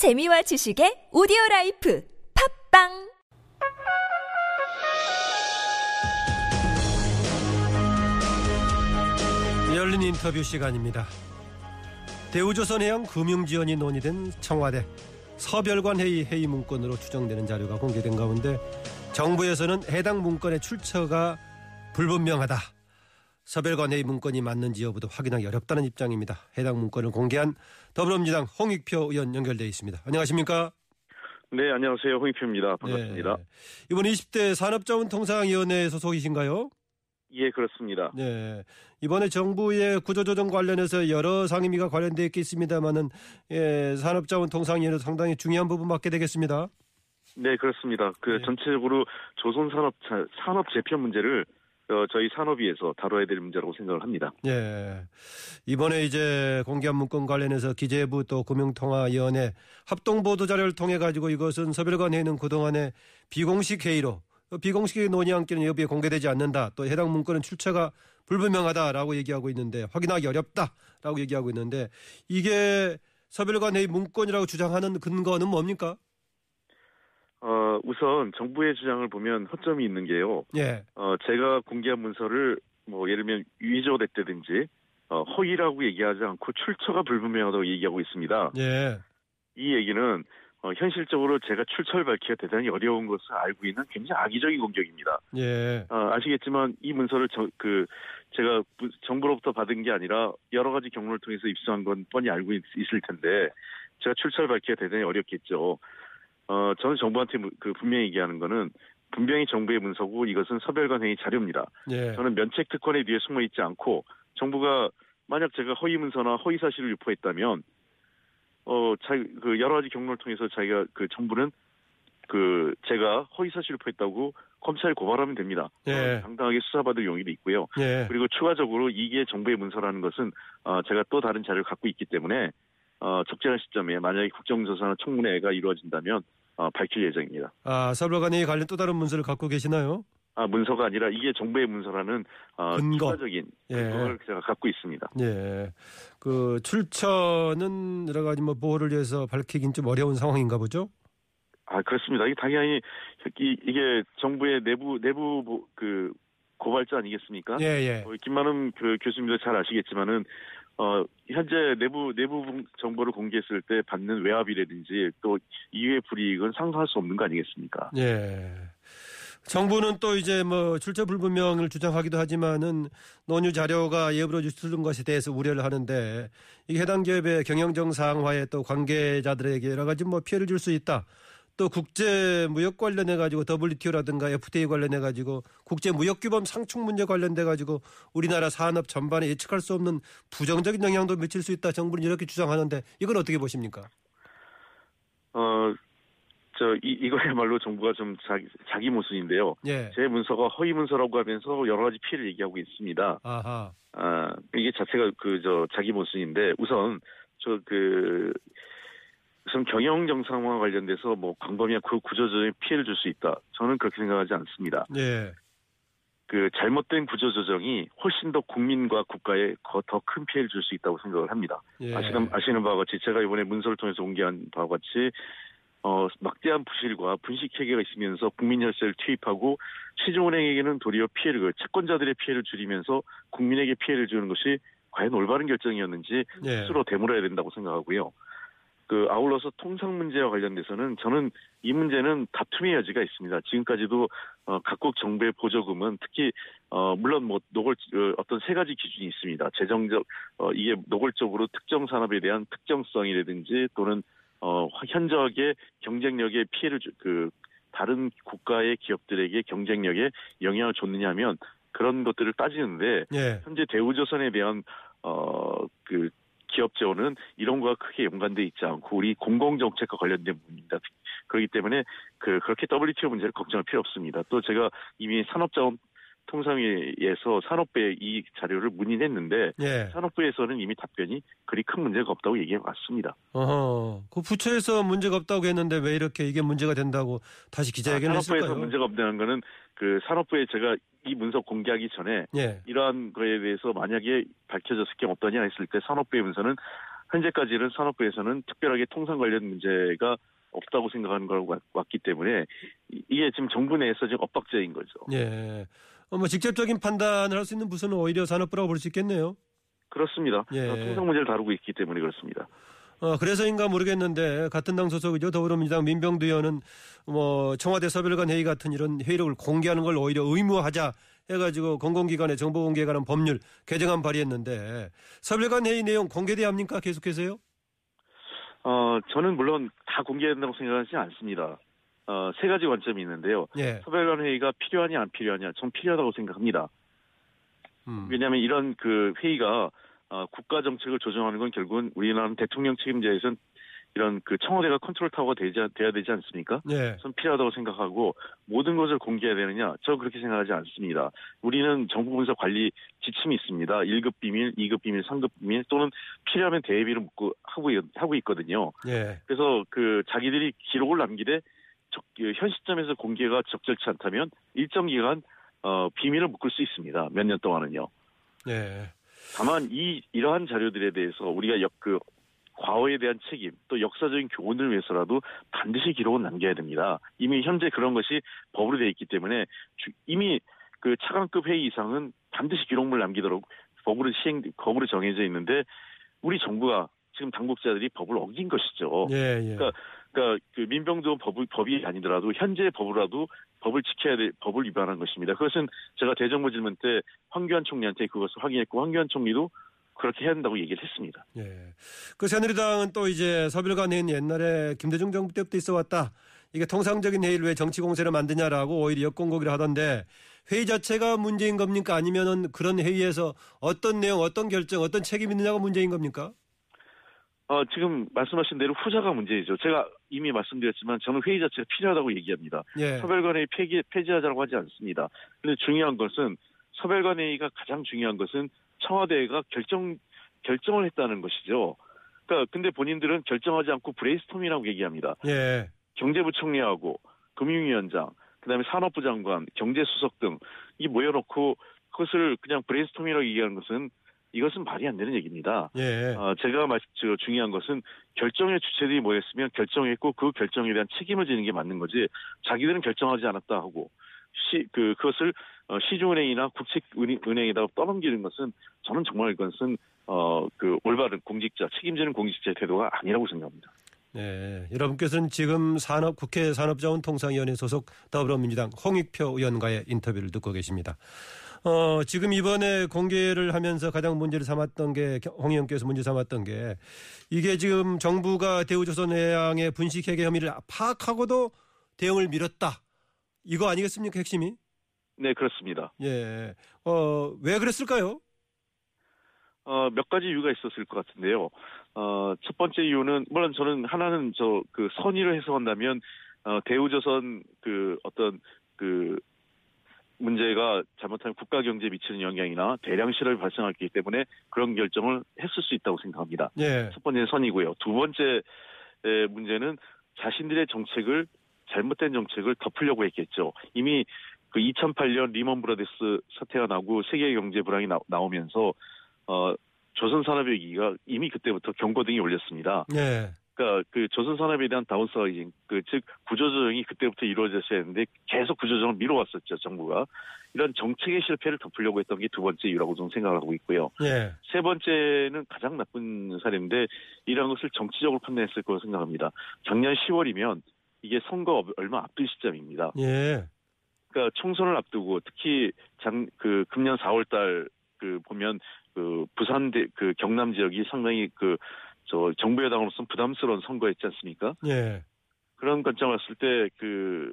재미와 지식의 오디오 라이프 팟빵 열린 인터뷰 시간입니다. 대우조선해양 금융지원이 논의된 청와대 서별관 회의 회의 문건으로 추정되는 자료가 공개된 가운데 정부에서는 해당 문건의 출처가 불분명하다. 서별관 회의 문건이 맞는지 여부도 확인하기 어렵다는 입장입니다. 해당 문건을 공개한 더불어민주당 홍익표 의원 연결돼 있습니다. 안녕하십니까? 네, 안녕하세요. 홍익표입니다. 반갑습니다. 네. 이번 20대 산업자원통상위원회 소속이신가요? 예, 그렇습니다. 네. 이번에 정부의 구조조정 관련해서 여러 상임위가 관련되어 있겠습니다만은 예, 산업자원통상위원회 상당히 중요한 부분 맡게 되겠습니다. 네, 그렇습니다. 그 네. 전체적으로 조선 산업 산업 재편 문제를 어, 저희 산업위에서 다뤄야 될 문제라고 생각을 합니다. 예. 이번에 이제 공개한 문건 관련해서 기재부 또 금융통화위원회 합동 보도 자료를 통해 가지고 이것은 서별관 회의는 그동안의 비공식 회의로 비공식 논의 함께는 여부에 공개되지 않는다. 또 해당 문건은 출처가 불분명하다라고 얘기하고 있는데 확인하기 어렵다라고 얘기하고 있는데 이게 서별관 회의 문건이라고 주장하는 근거는 뭡니까? 어, 우선 정부의 주장을 보면 허점이 있는 게요. 예. 어, 제가 공개한 문서를 뭐 예를 들면 위조됐다든지 어, 허위라고 얘기하지 않고 출처가 불분명하다고 얘기하고 있습니다. 예. 이 얘기는 어, 현실적으로 제가 출처를 밝히기가 대단히 어려운 것을 알고 있는 굉장히 악의적인 공격입니다. 예. 어, 아시겠지만 이 문서를 저, 그 제가 부- 정부로부터 받은 게 아니라 여러 가지 경로를 통해서 입수한 건 뻔히 알고 있, 을 텐데 제가 출처를 밝히기가 대단히 어렵겠죠. 어, 저는 정부한테 무- 그 분명히 얘기하는 거는 분명히 정부의 문서고 이것은 서별관 회의 자료입니다. 예. 저는 면책 특권에 뒤에 숨어 있지 않고 정부가 만약 제가 허위 문서나 허위 사실을 유포했다면 어, 자, 그 여러 가지 경로를 통해서 자기가 그 정부는 그 제가 허위 사실 유포했다고 검찰에 고발하면 됩니다. 예. 어, 당당하게 수사받을 용의도 있고요. 예. 그리고 추가적으로 이게 정부의 문서라는 것은 어, 제가 또 다른 자료를 갖고 있기 때문에 어, 적절한 시점에 만약에 국정조사나 청문회가 이루어진다면 어, 밝힐 예정입니다. 아, 회의 관련 또 다른 문서를 갖고 계시나요? 아 문서가 아니라 이게 정부의 문서라는 어, 근거. 추가적인 예. 그걸 제가 갖고 있습니다. 예. 그 출처는 여러 가지 뭐 보호를 위해서 밝히긴 좀 어려운 상황인가 보죠? 아 그렇습니다. 이게 당연히 이, 이게 정부의 내부 내부 보- 그 고발자 아니겠습니까? 예, 예. 어, 김만음 그 교수님도 잘 아시겠지만은 어 현재 내부 내부 정보를 공개했을 때 받는 외압이라든지 또 이외의 불이익은 상상할 수 없는 거 아니겠습니까? 예. 정부는 또 이제 뭐 출처 불분명을 주장하기도 하지만은 논의 자료가 예부로 유출된 것에 대해서 우려를 하는데 이게 해당 기업의 경영 정상화에 또 관계자들에게 여러 가지 뭐 피해를 줄 수 있다. 또 국제 무역 관련해 가지고 WTO라든가 FTA 관련해 가지고 국제 무역 규범 상충 문제 관련돼 가지고 우리나라 산업 전반에 예측할 수 없는 부정적인 영향도 미칠 수 있다. 정부는 이렇게 주장하는데 이건 어떻게 보십니까? 어 저 이 이거야말로 정부가 좀 자기 자기 모순인데요. 예. 제 문서가 허위 문서라고 하면서 여러 가지 피해를 얘기하고 있습니다. 아하. 아, 이게 자체가 그 저 자기 모순인데 우선 저그 우선 경영 정상화 관련돼서 뭐 광범위한 그 구조조정에 피해를 줄 수 있다. 저는 그렇게 생각하지 않습니다. 예. 그 잘못된 구조조정이 훨씬 더 국민과 국가에 더 큰 피해를 줄 수 있다고 생각을 합니다. 예. 아시는 아시는 바와 같이 제가 이번에 문서를 통해서 공개한 바와 같이 어 막대한 부실과 분식 회계가 있으면서 국민 혈세를 투입하고 시중은행에게는 도리어 피해를 그 채권자들의 피해를 줄이면서 국민에게 피해를 주는 것이 과연 올바른 결정이었는지 예. 스스로 되물어야 된다고 생각하고요. 그 아울러서 통상 문제와 관련돼서는 저는 이 문제는 다툼의 여지가 있습니다. 지금까지도 어, 각국 정부의 보조금은 특히 어, 물론 뭐 노골 어, 어떤 세 가지 기준이 있습니다. 재정적 어, 이게 노골적으로 특정 산업에 대한 특정성이라든지 또는 어, 현저하게 경쟁력에 피해를 주, 그 다른 국가의 기업들에게 경쟁력에 영향을 줬느냐면 그런 것들을 따지는데 예. 현재 대우조선에 대한 어그 기업 재원은 이런 거와 크게 연관돼 있지 않고 우리 공공 정책과 관련된 부분입니다. 그렇기 때문에 그 그렇게 WTO 문제를 걱정할 필요 없습니다. 또 제가 이미 산업자원 통상위에서 산업부에 이 자료를 문의했는데 예. 산업부에서는 이미 답변이 그리 큰 문제가 없다고 얘기해 왔습니다. 어허. 그 부처에서 문제가 없다고 했는데 왜 이렇게 이게 문제가 된다고 다시 기자회견을 아, 산업부에서 했을까요? 문제가 없다는 거는 그 산업부에 제가 이 문서 공개하기 전에 예. 이러한 거에 대해서 만약에 밝혀졌을 경우 어떠냐 했을 때 산업부의 문서는 현재까지는 산업부에서는 특별하게 통상 관련 문제가 없다고 생각하는 걸 왔기 때문에 이게 지금 정부 내에서 지금 엇박자인 거죠. 예. 어, 뭐 직접적인 판단을 할 수 있는 부서는 오히려 산업부라고 볼 수 있겠네요. 그렇습니다. 예. 통상 문제를 다루고 있기 때문에 그렇습니다. 어, 그래서인가 모르겠는데 같은 당 소속이죠 더불어민주당 민병두 의원은 뭐 청와대 서별관 회의 같은 이런 회의록을 공개하는 걸 오히려 의무화하자 해가지고 공공기관의 정보 공개에 관한 법률 개정안 발의했는데 서별관 회의 내용 공개돼야 합니까 계속해서요? 어 저는 물론 다 공개해야 된다고 생각하지 않습니다. 어, 세 가지 관점이 있는데요. 예. 서별관 회의가 필요하냐 안 필요하냐 전 필요하다고 생각합니다. 음. 왜냐하면 이런 그 회의가 어, 국가 정책을 조정하는 건 결국은 우리나라는 대통령 책임자에선 이런 그 청와대가 컨트롤 타워가 되지, 돼야 되지 않습니까? 예. 전 필요하다고 생각하고 모든 것을 공개해야 되느냐? 저 그렇게 생각하지 않습니다. 우리는 정부 분석 관리 지침이 있습니다. 1급 비밀, 2급 비밀, 3급 비밀 또는 필요하면 대비를 묻고 하고, 하고 있거든요. 예. 그래서 그 자기들이 기록을 남기되 적, 그현 시점에서 공개가 적절치 않다면 일정 기간 어, 비밀을 묶을 수 있습니다. 몇 년 동안은요. 예. 다만 이 이러한 자료들에 대해서 우리가 역, 그 과거에 대한 책임 또 역사적인 교훈을 위해서라도 반드시 기록은 남겨야 됩니다. 이미 현재 그런 것이 법으로 되어 있기 때문에 주, 이미 그 차관급 회의 이상은 반드시 기록물 남기도록 법으로 시행 법으로 정해져 있는데 우리 정부가 지금 당국자들이 법을 어긴 것이죠. 예, 예. 그러니까 그러니까 그 민병도 법, 법이 아니더라도 현재 법으로라도 법을 지켜야 될 법을 위반한 것입니다. 그것은 제가 대정부 질문 때 황교안 총리한테 그것을 확인했고 황교안 총리도 그렇게 해야 한다고 얘기를 했습니다. 예. 그 새누리당은 또 이제 회의는 옛날에 김대중 정부 때부터 있어 왔다. 이게 통상적인 회의를 왜 정치 공세를 만드냐라고 오히려 역공고기를 하던데 회의 자체가 문제인 겁니까? 아니면은 그런 회의에서 어떤 내용, 어떤 결정, 어떤 책임이 있느냐가 문제인 겁니까? 어, 지금 말씀하신 대로 후자가 문제이죠. 제가 이미 말씀드렸지만 저는 회의 자체가 필요하다고 얘기합니다. 예. 서별관회의 폐기, 폐지하자고 하지 않습니다. 그런데 중요한 것은 서별관회의가 가장 중요한 것은 청와대가 결정, 결정을 했다는 것이죠. 그러니까 근데 본인들은 결정하지 않고 brainstorm이라고 얘기합니다. 예. 경제부총리하고 금융위원장, 그다음에 산업부 장관, 경제수석 등 이 모여놓고 그것을 그냥 brainstorm이라고 얘기하는 것은 이것은 말이 안 되는 얘기입니다. 예. 어, 제가 말, 저, 중요한 것은 결정의 주체들이 모였으면 결정했고 그 결정에 대한 책임을 지는 게 맞는 거지. 자기들은 결정하지 않았다 하고 시, 그, 그것을 어, 시중은행이나 국책은행에다가 떠넘기는 것은 저는 정말 이것은 어, 그 올바른 공직자, 책임지는 공직자의 태도가 아니라고 생각합니다. 네, 여러분께서는 지금 산업 국회 산업자원통상위원회 소속 더불어민주당 홍익표 의원과의 인터뷰를 듣고 계십니다. 어, 지금 이번에 공개를 하면서 가장 문제를 삼았던 게, 홍 의원께서 문제 삼았던 게, 이게 지금 정부가 대우조선해양의 분식회계 혐의를 파악하고도 대응을 미뤘다. 이거 아니겠습니까, 핵심이? 네, 그렇습니다. 예. 어, 왜 그랬을까요? 어, 몇 가지 이유가 있었을 것 같은데요. 어, 첫 번째 이유는, 물론 저는 하나는 저, 그 선의를 해석한다면, 어, 대우조선 그 어떤 그 문제가 잘못하면 국가 경제에 미치는 영향이나 대량 실업이 발생하기 때문에 그런 결정을 했을 수 있다고 생각합니다. 예. 첫 번째는 선이고요. 두 번째 에, 문제는 자신들의 정책을 잘못된 정책을 덮으려고 했겠죠. 이미 그 2008년 리먼 브라더스 사태가 나고 세계 경제 불황이 나, 나오면서 어 조선 산업의 위기가 이미 그때부터 경고등이 울렸습니다. 예. 그러니까 그 조선 산업에 대한 다운사이징, 그 즉 구조조정이 그때부터 이루어졌어야 했는데 계속 구조조정을 미뤄왔었죠 정부가 이런 정책의 실패를 덮으려고 했던 게 두 번째 이유라고 저는 생각을 하고 있고요. 예. 세 번째는 가장 나쁜 사례인데 이런 것을 정치적으로 판단했을 거라고 생각합니다. 작년 10월이면 이게 선거 얼마 앞둔 시점입니다. 예. 그러니까 총선을 앞두고 특히 장 그 금년 4월달 그 보면 그 부산 대, 그 경남 지역이 상당히 그 저 정부 여당으로서는 부담스러운 선거였지 않습니까? 예. 그런 관점을 봤을 때 그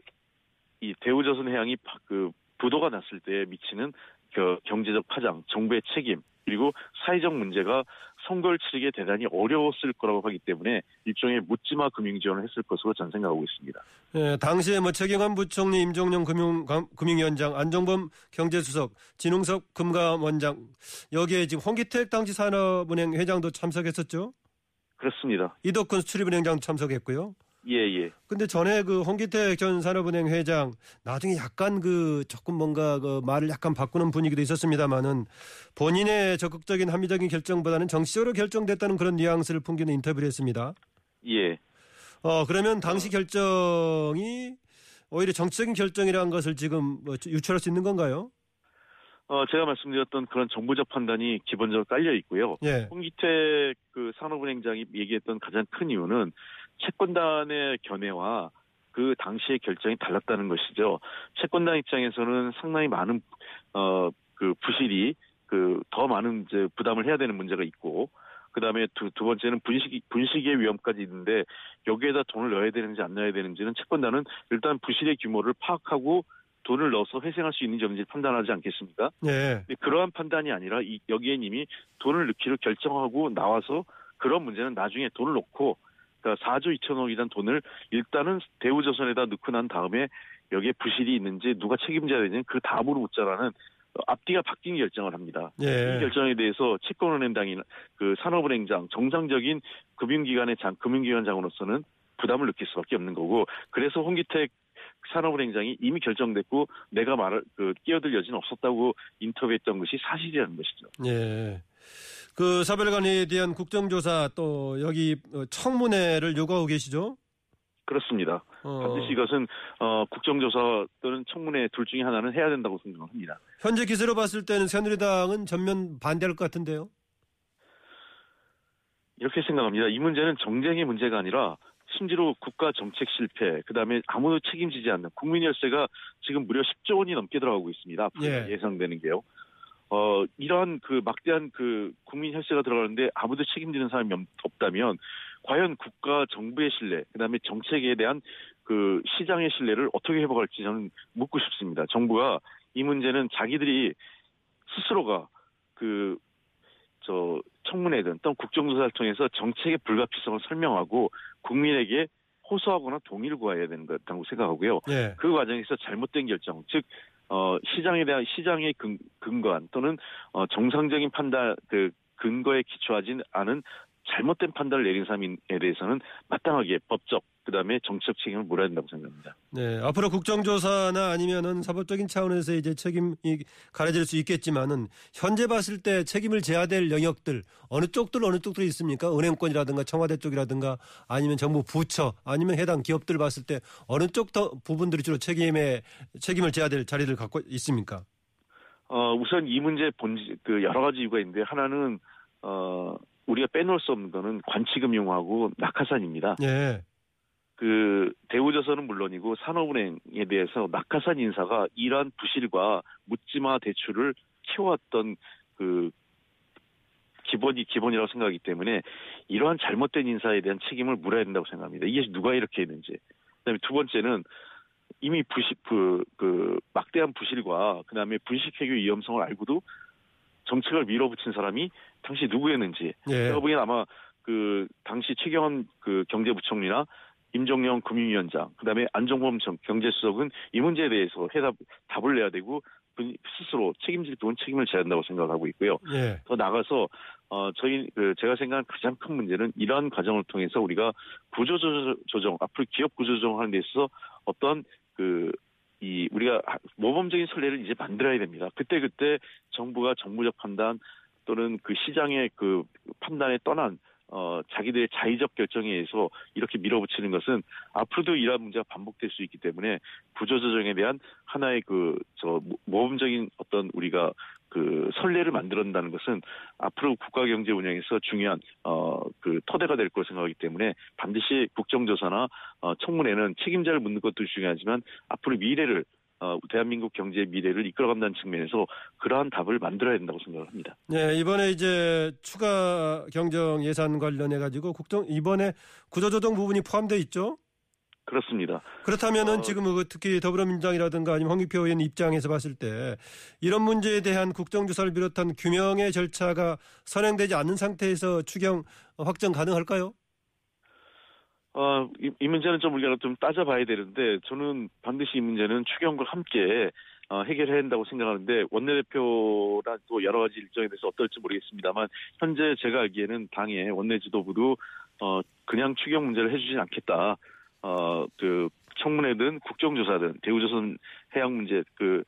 이 대우조선 해양이 파- 그 부도가 났을 때 미치는 그 경제적 파장, 정부의 책임 그리고 사회적 문제가 선거를 치르기에 대단히 어려웠을 거라고 하기 때문에 일종의 묻지마 금융 지원을 했을 것으로 저는 생각하고 있습니다. 예, 당시에 뭐 최경환 부총리, 임종용 금융, 금융위원장, 안종범 경제수석, 진웅석 금감원장 여기에 지금 홍기택 당시 산업은행 회장도 참석했었죠. 그렇습니다. 이덕훈 수출입은행장도 참석했고요. 예, 예. 근데 전에 그 홍기택 전 산업은행 회장 나중에 약간 그 조금 뭔가 그 말을 약간 바꾸는 분위기도 있었습니다만은 본인의 적극적인 합리적인 결정보다는 정치적으로 결정됐다는 그런 뉘앙스를 풍기는 인터뷰를 했습니다. 예. 어, 그러면 당시 결정이 오히려 정치적인 결정이라는 것을 지금 뭐 유추할 수 있는 건가요? 어, 제가 말씀드렸던 그런 정보적 판단이 기본적으로 깔려 있고요. 예. 홍기택 그 산업은행장이 얘기했던 가장 큰 이유는 채권단의 견해와 그 당시의 결정이 달랐다는 것이죠. 채권단 입장에서는 상당히 많은 어 그 부실이 그 더 많은 이제 부담을 해야 되는 문제가 있고 그다음에 두, 두 번째는 분식 분식의 위험까지 있는데 여기에다 돈을 넣어야 되는지 안 넣어야 되는지는 채권단은 일단 부실의 규모를 파악하고 돈을 넣어서 회생할 수 있는지 없는지 판단하지 않겠습니까? 예. 근데 그러한 판단이 아니라 이, 여기에 이미 돈을 넣기로 결정하고 나와서 그런 문제는 나중에 돈을 넣고 그러니까 4조 2천억이란 돈을 일단은 대우조선에다 넣고 난 다음에 여기에 부실이 있는지 누가 책임져야 되는지 그 다음으로 묻자라는 앞뒤가 바뀐 결정을 합니다. 이 예. 결정에 대해서 채권은행장이나 그 산업은행장 정상적인 금융기관의 장 금융기관 장으로서는 부담을 느낄 수밖에 없는 거고 그래서 홍기택 산업은행장이 이미 결정됐고 내가 말을 그 끼어들 여지는 없었다고 인터뷰했던 것이 사실이라는 것이죠. 예. 그 사별관리에 대한 국정조사 또 여기 어, 청문회를 요구하고 계시죠? 그렇습니다. 어, 반드시 이것은 어, 국정조사 또는 청문회 둘 중에 하나는 해야 된다고 생각합니다. 현재 기세로 봤을 때는 새누리당은 전면 반대할 것 같은데요. 이렇게 생각합니다. 이 문제는 정쟁의 문제가 아니라 심지어 국가 정책 실패, 그 다음에 아무도 책임지지 않는 국민 열세가 지금 무려 10조 원이 넘게 들어가고 있습니다. 앞으로 예. 예상되는 게요. 어, 이러한 그 막대한 그 국민 혈세가 들어가는데 아무도 책임지는 사람이 없- 없다면 과연 국가 정부의 신뢰, 그 다음에 정책에 대한 그 시장의 신뢰를 어떻게 회복할지 저는 묻고 싶습니다. 정부가 이 문제는 자기들이 스스로가 그, 저, 청문회든 또는 국정조사를 통해서 정책의 불가피성을 설명하고 국민에게 호소하거나 동의를 구해야 되는 거라고 생각하고요. 예. 그 과정에서 잘못된 결정, 즉 어, 시장에 대한 시장의 근, 근거한 또는 어, 정상적인 판단 그 근거에 기초하지 않은 잘못된 판단을 내린 사람에 대해서는 마땅하게 법적 그다음에 정치적 책임을 물어야 된다고 생각합니다. 네, 앞으로 국정조사나 아니면은 사법적인 차원에서 이제 책임이 가려질 수 있겠지만은 현재 봤을 때 책임을 져야 될 영역들 어느 쪽들 어느 쪽들이 있습니까? 은행권이라든가 청와대 쪽이라든가 아니면 정부 부처 아니면 해당 기업들 봤을 때 어느 쪽 더 부분들이 주로 책임에 책임을 져야 될 자리를 갖고 있습니까? 어, 우선 이 문제 본질 그 여러 가지 이유가 있는데 하나는 어, 우리가 빼놓을 수 없는 거는 관치금융하고 낙하산입니다. 예. 그 대우조선은 물론이고 산업은행에 대해서 낙하산 인사가 이러한 부실과 묻지마 대출을 키워왔던 그 기본이 기본이라고 생각하기 때문에 이러한 잘못된 인사에 대한 책임을 물어야 된다고 생각합니다. 이게 누가 이렇게 했는지. 그다음에 두 번째는 이미 부실 그, 그 막대한 부실과 그다음에 분식회계 위험성을 알고도 정책을 밀어붙인 사람이 당시 누구였는지 예. 제가 보기엔 아마 그 당시 최경환 그 경제부총리나 임종영 금융위원장, 그다음에 안종범 정- 경제수석은 이 문제에 대해서 해답 답을 내야 되고 분- 스스로 책임질 부분 책임을 져야 한다고 생각하고 있고요. 예. 더 나가서 어 저희 그 제가 생각하는 가장 큰 문제는 이러한 과정을 통해서 우리가 구조 조정 앞으로 기업 구조 조정하는 데 있어서 어떤 그 이 우리가 하- 모범적인 선례를 이제 만들어야 됩니다. 그때 그때 정부가 정무적 판단 또는 그 시장의 그 판단에 떠난 어 자기들의 자의적 결정에 의해서 이렇게 밀어붙이는 것은 앞으로도 이러한 문제가 반복될 수 있기 때문에 구조조정에 대한 하나의 그 저 모범적인 어떤 우리가 그 선례를 만들어낸다는 것은 앞으로 국가 경제 운영에서 중요한 어 그 토대가 될 거라 생각하기 때문에 반드시 국정조사나 어 청문회는 책임자를 묻는 것도 중요하지만 앞으로 미래를 어 대한민국 경제의 미래를 이끌어간다는 측면에서 그러한 답을 만들어야 된다고 생각을 합니다. 네, 이번에 이제 추가 경정 예산 관련해 가지고 국정 이번에 구조조정 부분이 포함되어 있죠? 그렇습니다. 그렇다면은 어, 지금 그 특히 더불어민주당이라든가 아니면 홍익표 의원 입장에서 봤을 때 이런 문제에 대한 국정조사를 비롯한 규명의 절차가 선행되지 않는 상태에서 추경 확정 가능할까요? 어, 이, 이 문제는 좀 우리가 좀 따져봐야 되는데 저는 반드시 이 문제는 추경과 함께 어, 해결해야 한다고 생각하는데 원내대표나 또 여러 가지 일정에 대해서 어떨지 모르겠습니다만 현재 제가 알기에는 당의 원내 지도부도 어, 그냥 추경 문제를 해주진 않겠다. 어 그 청문회든 국정조사든 대우조선 해양 문제 그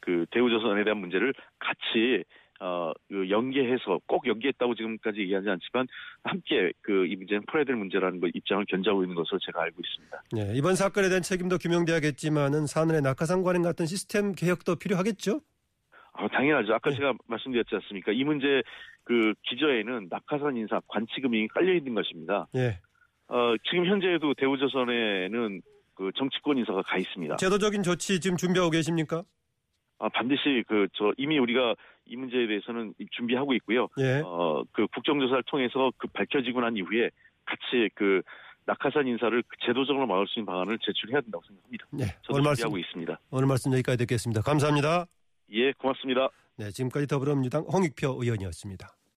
그 대우조선에 대한 문제를 같이 어, 그 연계해서 꼭 연계했다고 지금까지 얘기하지 않지만 함께 그 이 문제는 풀어야 될 문제라는 거 입장을 견지하고 있는 것으로 제가 알고 있습니다. 네, 이번 사건에 대한 책임도 규명돼야겠지만은 산하의 낙하산 관행 같은 시스템 개혁도 필요하겠죠? 아, 당연하죠. 아까 네. 제가 말씀드렸지 않습니까? 이 문제 그 기저에는 낙하산 인사 관치금이 깔려 있는 것입니다. 예. 어, 지금 현재도 대우조선에는 그 정치권 인사가 가 있습니다. 제도적인 조치 지금 준비하고 계십니까? 아, 반드시 그 저 이미 우리가 이 문제에 대해서는 준비하고 있고요. 예. 어, 그 국정조사를 통해서 그 밝혀지고 난 이후에 같이 그 낙하산 인사를 제도적으로 막을 수 있는 방안을 제출해야 된다고 생각합니다. 네. 저도 오늘 말씀 준비하고 있습니다. 오늘 말씀 여기까지 듣겠습니다. 감사합니다. 예, 고맙습니다. 네, 지금까지 더불어민주당 홍익표 의원이었습니다.